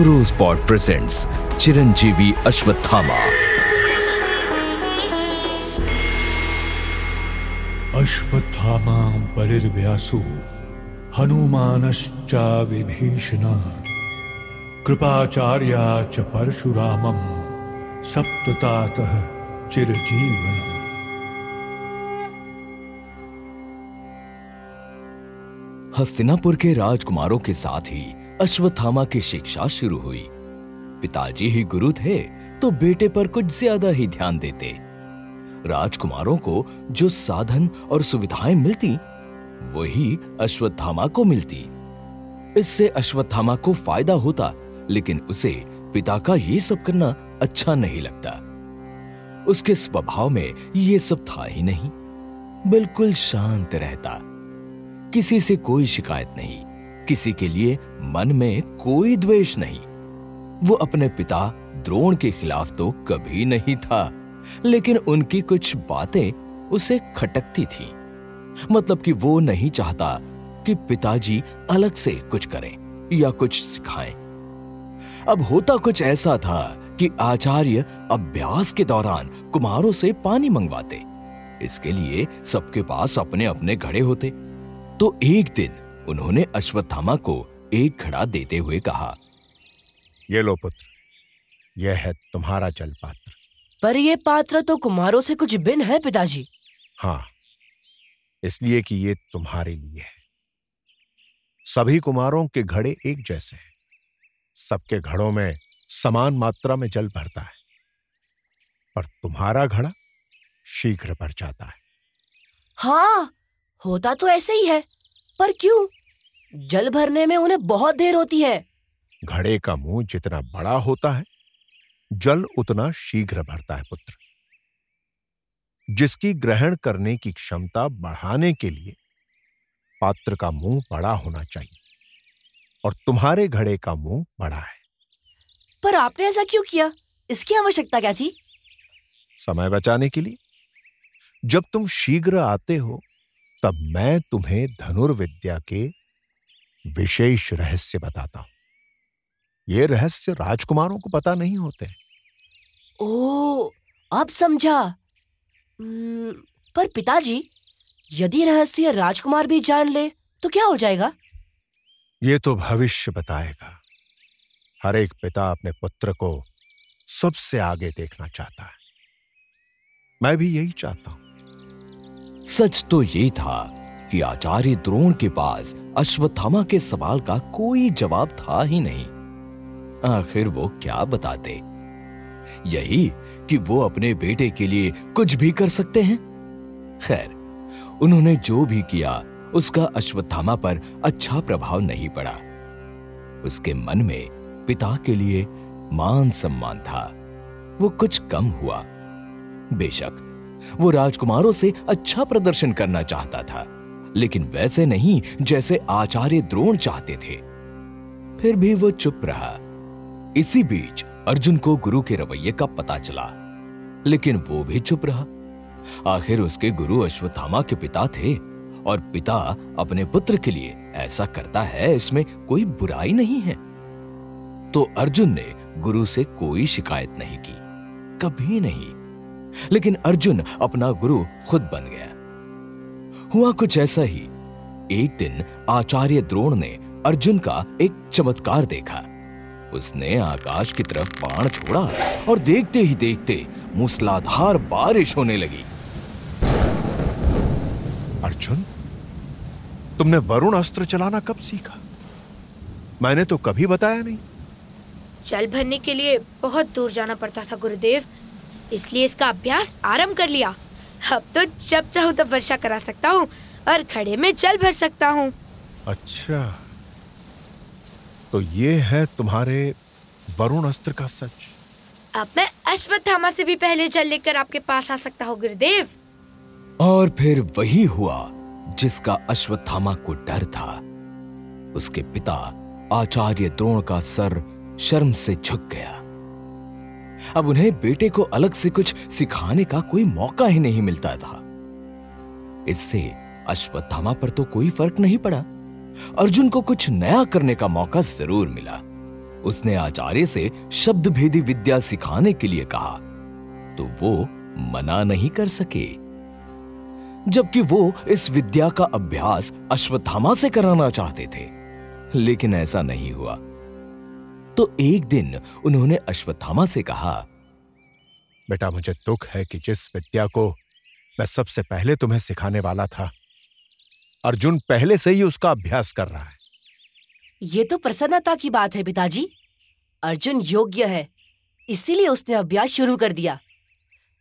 Rosebud presents Chiranjeevi Ashwatthama. Ashwatthama बलिर्व्यासु हनुमानश्च विभीषणः। कृपाचार्या च परशुरामं सप्ततातः चिरजीवनम्। हस्तिनापुर के राजकुमारों के साथ ही अश्वत्थामा की शिक्षा शुरू हुई। पिताजी ही गुरु थे तो बेटे पर कुछ ज़्यादा ही ध्यान देते। राजकुमारों को जो साधन और सुविधाएँ मिलती, वही अश्वत्थामा को मिलती। इससे अश्वत्थामा को फ़ायदा होता, लेकिन उसे पिता का ये सब करना अच्छा नहीं लगता। उसके स्वभाव में ये सब था ही नहीं। बिल्कुल शांत रहता। किसी से कोई शिकायत नहीं। किसी के लिए मन में कोई द्वेष नहीं। वो अपने पिता द्रोण के खिलाफ तो कभी नहीं था, लेकिन उनकी कुछ बातें उसे खटकती थी। मतलब कि वो नहीं चाहता कि पिताजी अलग से कुछ करें या कुछ सिखाएँ। अब होता कुछ ऐसा था कि आचार्य अभ्यास के दौरान कुमारों से पानी मंगवाते। इसके लिए सबके पास अपने अपने घड़े होते। तो एक दिन उन्होंने अश्वत्थामा को एक घड़ा देते हुए कहा ये लो पुत्र यह है तुम्हारा जल पात्र पर ये पात्र तो कुमारों से कुछ भिन्न है पिताजी। हाँ इसलिए कि ये तुम्हारे लिए है। सभी कुमारों के घड़े एक जैसे हैं। सबके घड़ों में समान मात्रा में जल भरता है। पर तुम्हारा घड़ा शीघ्र भर जाता है। हाँ होता तो ऐसे ही है। पर क्यों? जल भरने में उन्हें बहुत देर होती है। घड़े का मुँह जितना बड़ा होता है जल उतना शीघ्र भरता है पुत्र। जिसकी ग्रहण करने की क्षमता बढ़ाने के लिए पात्र का मुँह बड़ा होना चाहिए और तुम्हारे घड़े का मुँह बड़ा है। पर आपने ऐसा क्यों किया? इसकी आवश्यकता क्या थी? समय बचाने के लिए। जब तुम शीघ्र आते हो तब मैं तुम्हें धनुर्विद्या के विशेष रहस्य बताता हूँ। ये रहस्य राजकुमारों को पता नहीं होते। ओ अब समझा। पर पिताजी यदि रहस्य राजकुमार भी जान ले तो क्या हो जाएगा? ये तो भविष्य बताएगा। हर एक पिता अपने पुत्र को सबसे आगे देखना चाहता है। मैं भी यही चाहता हूँ। सच तो ये था कि आचार्य द्रोण के पास अश्वत्थामा के सवाल का कोई जवाब था ही नहीं। आखिर वो क्या बताते? यही कि वो अपने बेटे के लिए कुछ भी कर सकते हैं? खैर, उन्होंने जो भी किया, उसका अश्वत्थामा पर अच्छा प्रभाव नहीं पड़ा। उसके मन में पिता के लिए मान सम्मान था। वो कुछ कम हुआ। बेशक वो राजकुमारों से अच्छा प्रदर्शन करना चाहता था, लेकिन वैसे नहीं जैसे आचार्य द्रोण चाहते थे। फिर भी वो चुप रहा। इसी बीच अर्जुन को गुरु के रवैये का पता चला, लेकिन वो भी चुप रहा। आखिर उसके गुरु अश्वत्थामा के पिता थे, और पिता अपने पुत्र के लिए ऐसा करता है, इसमें कोई बुराई नहीं है। तो अर्जुन ने गुरु से कोई शिकायत नहीं की, कभी नहीं। लेकिन अर्जुन अपना गुरु खुद बन गया। हुआ कुछ ऐसा ही। एक दिन आचार्य द्रोण ने अर्जुन का एक चमत्कार देखा। उसने आकाश की तरफ़ बाण छोड़ा और देखते ही देखते मूसलाधार बारिश होने लगी। अर्जुन तुमने वरुण अस्त्र चलाना कब सीखा? मैंने तो कभी बताया नहीं। जल भरने के लिए बहुत दूर जाना पड़ता था गुरुदेव। इसलिए इसका अभ्यास आरंभ कर लिया। अब तो जब चाहूँ तब वर्षा करा सकता हूँ और खड़े में जल भर सकता हूँ। अच्छा। तो ये है तुम्हारे वरुण अस्त्र का सच? अब मैं अश्वत्थामा से भी पहले जल लेकर आपके पास आ सकता हूँ गुरुदेव। और फिर वही हुआ जिसका अश्वत्थामा को डर था। उसके पिता आचार्य द्रोण का सर शर्म से झुक गया। अब उन्हें बेटे को अलग से कुछ सिखाने का कोई मौका ही नहीं मिलता था। इससे अश्वत्थामा पर तो कोई फ़र्क नहीं पड़ा। अर्जुन को कुछ नया करने का मौका ज़रूर मिला। उसने आचार्य से शब्द भेदी विद्या सिखाने के लिए कहा तो वो मना नहीं कर सके। जबकि वो इस विद्या का अभ्यास अश्वत्थामा से कराना चाहते थे। लेकिन ऐसा नहीं हुआ। तो एक दिन उन्होंने अश्वत्थामा से कहा बेटा मुझे दुख है कि जिस विद्या को मैं सबसे पहले तुम्हें सिखाने वाला था अर्जुन पहले से ही उसका अभ्यास कर रहा है। ये तो प्रसन्नता की बात है पिताजी। अर्जुन योग्य है इसीलिए उसने अभ्यास शुरू कर दिया।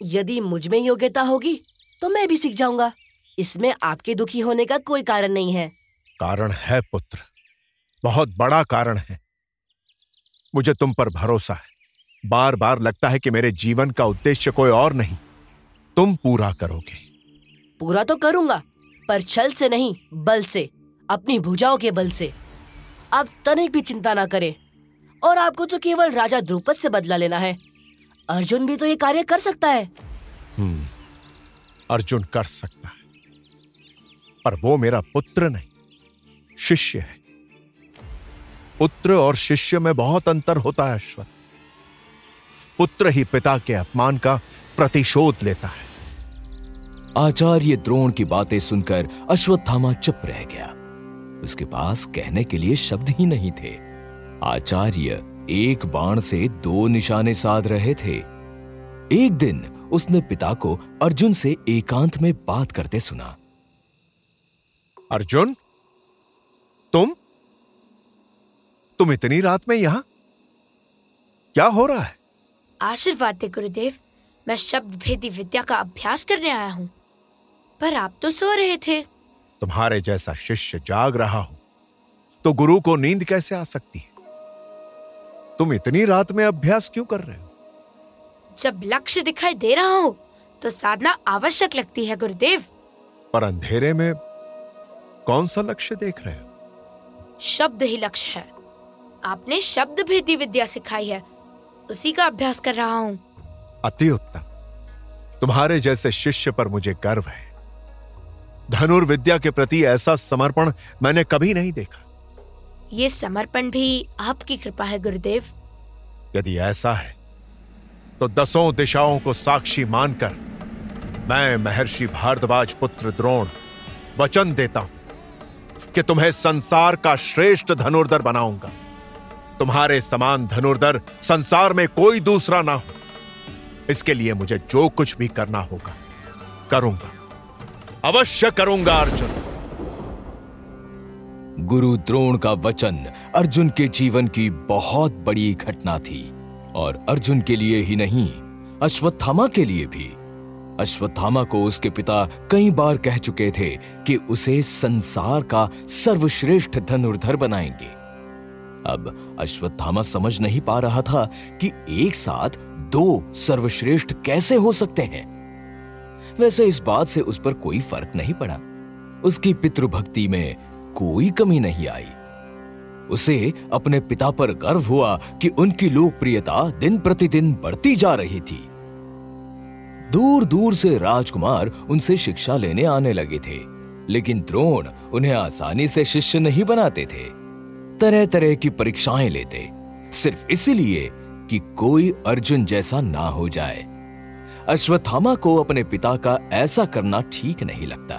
यदि मुझमें योग्यता होगी तो मैं भी सीख जाऊँगा। इसमें आपके दुखी होने का कोई कारण नहीं है। कारण है पुत्र बहुत बड़ा कारण है। मुझे तुम पर भरोसा है। बार बार लगता है कि मेरे जीवन का उद्देश्य कोई और नहीं। तुम पूरा करोगे। पूरा तो करूँगा पर छल से नहीं बल से अपनी भुजाओं के बल से। आप तनिक भी चिंता ना करें और आपको तो केवल राजा द्रुपद से बदला लेना है। अर्जुन भी तो ये कार्य कर सकता है। हम्म अर्जुन कर सकता है पर वो मेरा पुत्र नहीं शिष्य है। पुत्र और शिष्य में बहुत अंतर होता है अश्वत्थ। पुत्र ही पिता के अपमान का प्रतिशोध लेता है। आचार्य द्रोण की बातें सुनकर अश्वत्थामा चुप रह गया। उसके पास कहने के लिए शब्द ही नहीं थे। आचार्य एक बाण से दो निशाने साध रहे थे। एक दिन उसने पिता को अर्जुन से एकांत में बात करते सुना। अर्जुन तुम? तुम इतनी रात में यहाँ? क्या हो रहा है? आशीर्वाद दे गुरुदेव। मैं शब्द भेदी विद्या का अभ्यास करने आया हूँ। पर आप तो सो रहे थे। तुम्हारे जैसा शिष्य जाग रहा हो। तो गुरु को नींद कैसे आ सकती है? तुम इतनी रात में अभ्यास क्यों कर रहे हो? जब लक्ष्य दिखाई दे रहा हो तो साधना आवश्यक लगती है गुरुदेव। पर अंधेरे में कौन सा लक्ष्य देख रहे हो? शब्द ही लक्ष्य है। आपने शब्द भेदी विद्या सिखाई है। उसी का अभ्यास कर रहा हूँ। अति उत्तम। तुम्हारे जैसे शिष्य पर मुझे गर्व है। धनुर्विद्या के प्रति ऐसा समर्पण मैंने कभी नहीं देखा। ये समर्पण भी आपकी कृपा है गुरुदेव। यदि ऐसा है तो दसों दिशाओं को साक्षी मानकर मैं महर्षि भारद्वाज पुत्र द्रोण वचन देता हूँ कि तुम्हें संसार का श्रेष्ठ धनुर्धर बनाऊँगा। तुम्हारे समान धनुर्धर संसार में कोई दूसरा ना हो। इसके लिए मुझे जो कुछ भी करना होगा, करूँगा। अवश्य करूँगा, अर्जुन। गुरु द्रोण का वचन अर्जुन के जीवन की बहुत बड़ी घटना थी, और अर्जुन के लिए ही नहीं, अश्वत्थामा के लिए भी। अश्वत्थामा को उसके पिता कई बार कह चुके थे कि उसे संसार का सर्वश्रेष्ठ धनुर्धर बनाएँगे। अब अश्वत्थामा समझ नहीं पा रहा था कि एक साथ दो सर्वश्रेष्ठ कैसे हो सकते हैं। वैसे इस बात से उस पर कोई फ़र्क नहीं पड़ा। उसकी पितृभक्ति में कोई कमी नहीं आई। उसे अपने पिता पर गर्व हुआ कि उनकी लोकप्रियता दिन प्रतिदिन बढ़ती जा रही थी। दूर दूर से राजकुमार उनसे शिक्षा लेने आने लगे थे, लेकिन द्रोण उन्हें आसानी से शिष्य नहीं बनाते थे। तरह तरह की परीक्षाएँ लेते, सिर्फ़ इसलिए कि कोई अर्जुन जैसा ना हो जाए। अश्वत्थामा को अपने पिता का ऐसा करना ठीक नहीं लगता।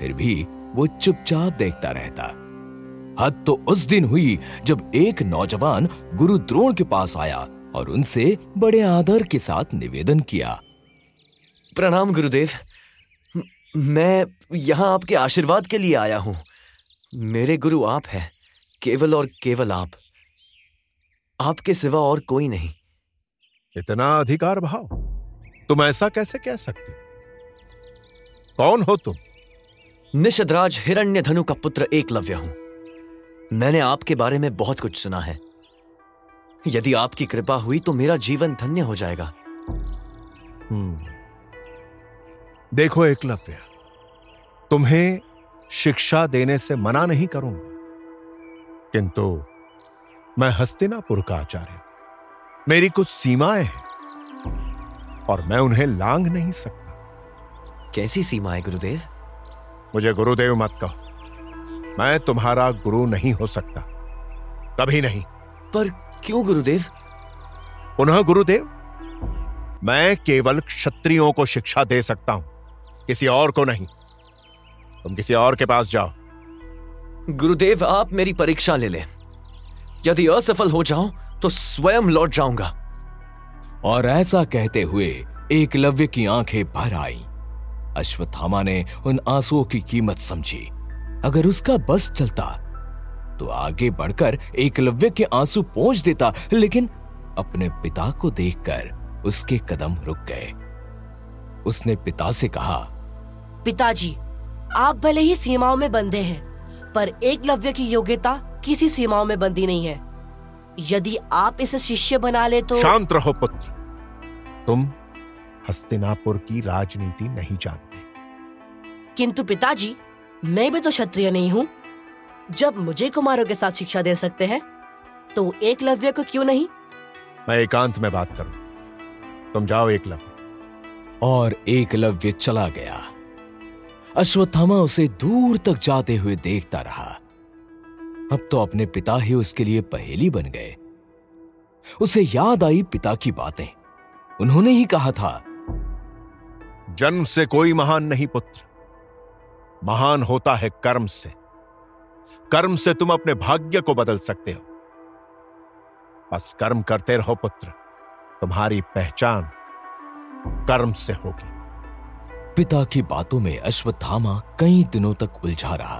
फिर भी वो चुपचाप देखता रहता। हद तो उस दिन हुई जब एक नौजवान गुरु द्रोण के पास आया और उनसे बड़े आदर के साथ निवेदन किया। प्रणाम, गुरुदेव। मैं यहाँ आपके आशीर्वाद के लिए आया हूँ। मेरे गुरु आप हैं। केवल और केवल आप। आपके सिवा और कोई नहीं। इतना अधिकार भाव? तुम ऐसा कैसे कह सकते? कौन हो तुम? निषदराज हिरण्य धनु का पुत्र एकलव्य हूँ। मैंने आपके बारे में बहुत कुछ सुना है। यदि आपकी कृपा हुई तो मेरा जीवन धन्य हो जाएगा। हम्म। देखो एकलव्य तुम्हें शिक्षा देने से मना नहीं करूँगा। किंतु मैं हस्तिनापुर का आचार्य मेरी कुछ सीमाएँ हैं और मैं उन्हें लांग नहीं सकता। कैसी सीमाएँ गुरुदेव? मुझे गुरुदेव मत कहो। मैं तुम्हारा गुरु नहीं हो सकता। कभी नहीं। पर क्यों गुरुदेव? पुनः गुरुदेव मैं केवल क्षत्रियों को शिक्षा दे सकता हूँ। किसी और को नहीं। तुम किसी और के पास जाओ। गुरुदेव आप मेरी परीक्षा ले लें। यदि असफल हो जाऊँ तो स्वयं लौट जाऊँगा। और ऐसा कहते हुए एकलव्य की आँखें भर आई। अश्वत्थामा ने उन आंसुओं की कीमत समझी। अगर उसका बस चलता तो आगे बढ़कर एकलव्य के आँसू पहुँच देता लेकिन अपने पिता को देखकर उसके कदम रुक गए। उसने पिता से कहा पिताजी आप भले ही सीमाओं में बंधे हैं पर एकलव्य की योग्यता किसी सीमाओं में बंदी नहीं है। यदि आप इसे शिष्य बना ले तो शांत रहो पुत्र। तुम हस्तिनापुर की राजनीति नहीं जानते। किंतु पिताजी मैं भी तो क्षत्रिय नहीं हूँ। जब मुझे कुमारों के साथ शिक्षा दे सकते हैं तो एकलव्य को क्यों नहीं? मैं एकांत में बात करूँ। तुम जाओ एकलव्य और एकलव्य चला गया। अश्वत्थामा उसे दूर तक जाते हुए देखता रहा। अब तो अपने पिता ही उसके लिए पहेली बन गए। उसे याद आई पिता की बातें। उन्होंने ही कहा था, जन्म से कोई महान नहीं पुत्र। महान होता है कर्म से। कर्म से तुम अपने भाग्य को बदल सकते हो। बस कर्म करते रहो पुत्र। तुम्हारी पहचान कर्म से होगी। पिता की बातों में अश्वत्थामा कई दिनों तक उलझा रहा,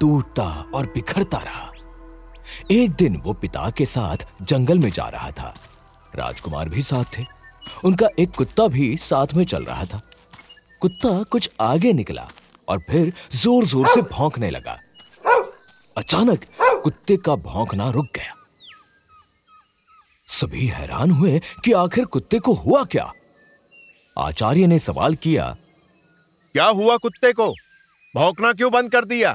टूटता और बिखरता रहा। एक दिन वो पिता के साथ जंगल में जा रहा था। राजकुमार भी साथ थे। उनका एक कुत्ता भी साथ में चल रहा था। कुत्ता कुछ आगे निकला और फिर ज़ोर ज़ोर से भौंकने लगा। अचानक कुत्ते का भौंकना रुक गया। सभी हैरान हुए कि आखिर कुत्ते को हुआ क्या? आचार्य ने सवाल किया क्या हुआ कुत्ते को? भौंकना क्यों बंद कर दिया?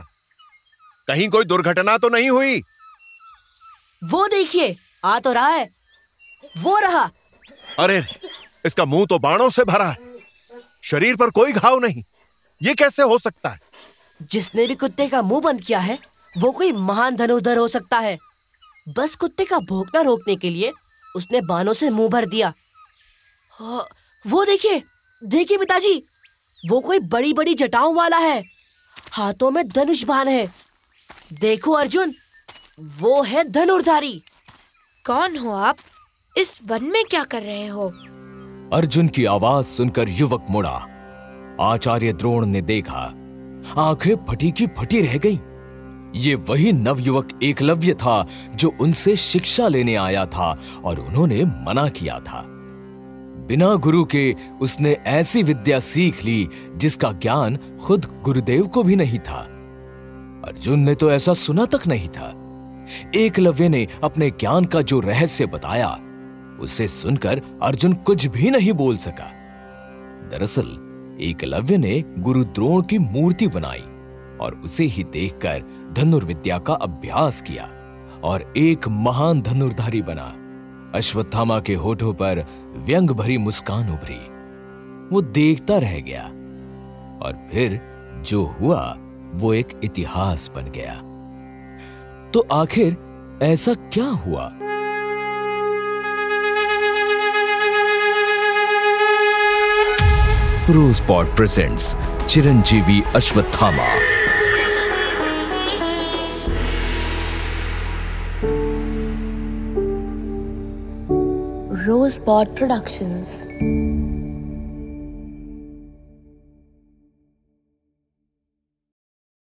कहीं कोई दुर्घटना तो नहीं हुई? वो देखिए आ तो रहा है। वो रहा। अरे इसका मुँह तो बाणों से भरा है। शरीर पर कोई घाव नहीं। ये कैसे हो सकता है? जिसने भी कुत्ते का मुँह बंद किया है वो कोई महान धनुधर हो सकता है। बस कुत्ते का भोंकना रोकने के लिए उसने बाणों से मुँह भर दिया। हाँ, वो देखिए देखिए पिताजी वो कोई बड़ी बड़ी जटाओं वाला है। हाथों में धनुष बाण है। देखो अर्जुन वो है धनुर्धारी। कौन हो आप? इस वन में क्या कर रहे हो? अर्जुन की आवाज़ सुनकर युवक मुड़ा। आचार्य द्रोण ने देखा आँखें फटी की फटी रह गई। ये वही नवयुवक एकलव्य था जो उनसे शिक्षा लेने आया था और उन्होंने मना किया था। बिना गुरु के उसने ऐसी विद्या सीख ली जिसका ज्ञान खुद गुरुदेव को भी नहीं था। अर्जुन ने तो ऐसा सुना तक नहीं था। एकलव्य ने अपने ज्ञान का जो रहस्य बताया, उसे सुनकर अर्जुन कुछ भी नहीं बोल सका। दरअसल, एकलव्य ने गुरु द्रोण की मूर्ति बनाई और उसे ही देखकर धनुर्विद्या का अभ्यास किया और एक महान धनुर्धारी बना। अश्वत्थामा के होठों पर व्यंग भरी मुस्कान उभरी। वो देखता रह गया और फिर जो हुआ, वो एक इतिहास बन गया। तो आखिर ऐसा क्या हुआ? Rosebud presents Chiranjeevi Ashwatthama. Rosebud Productions.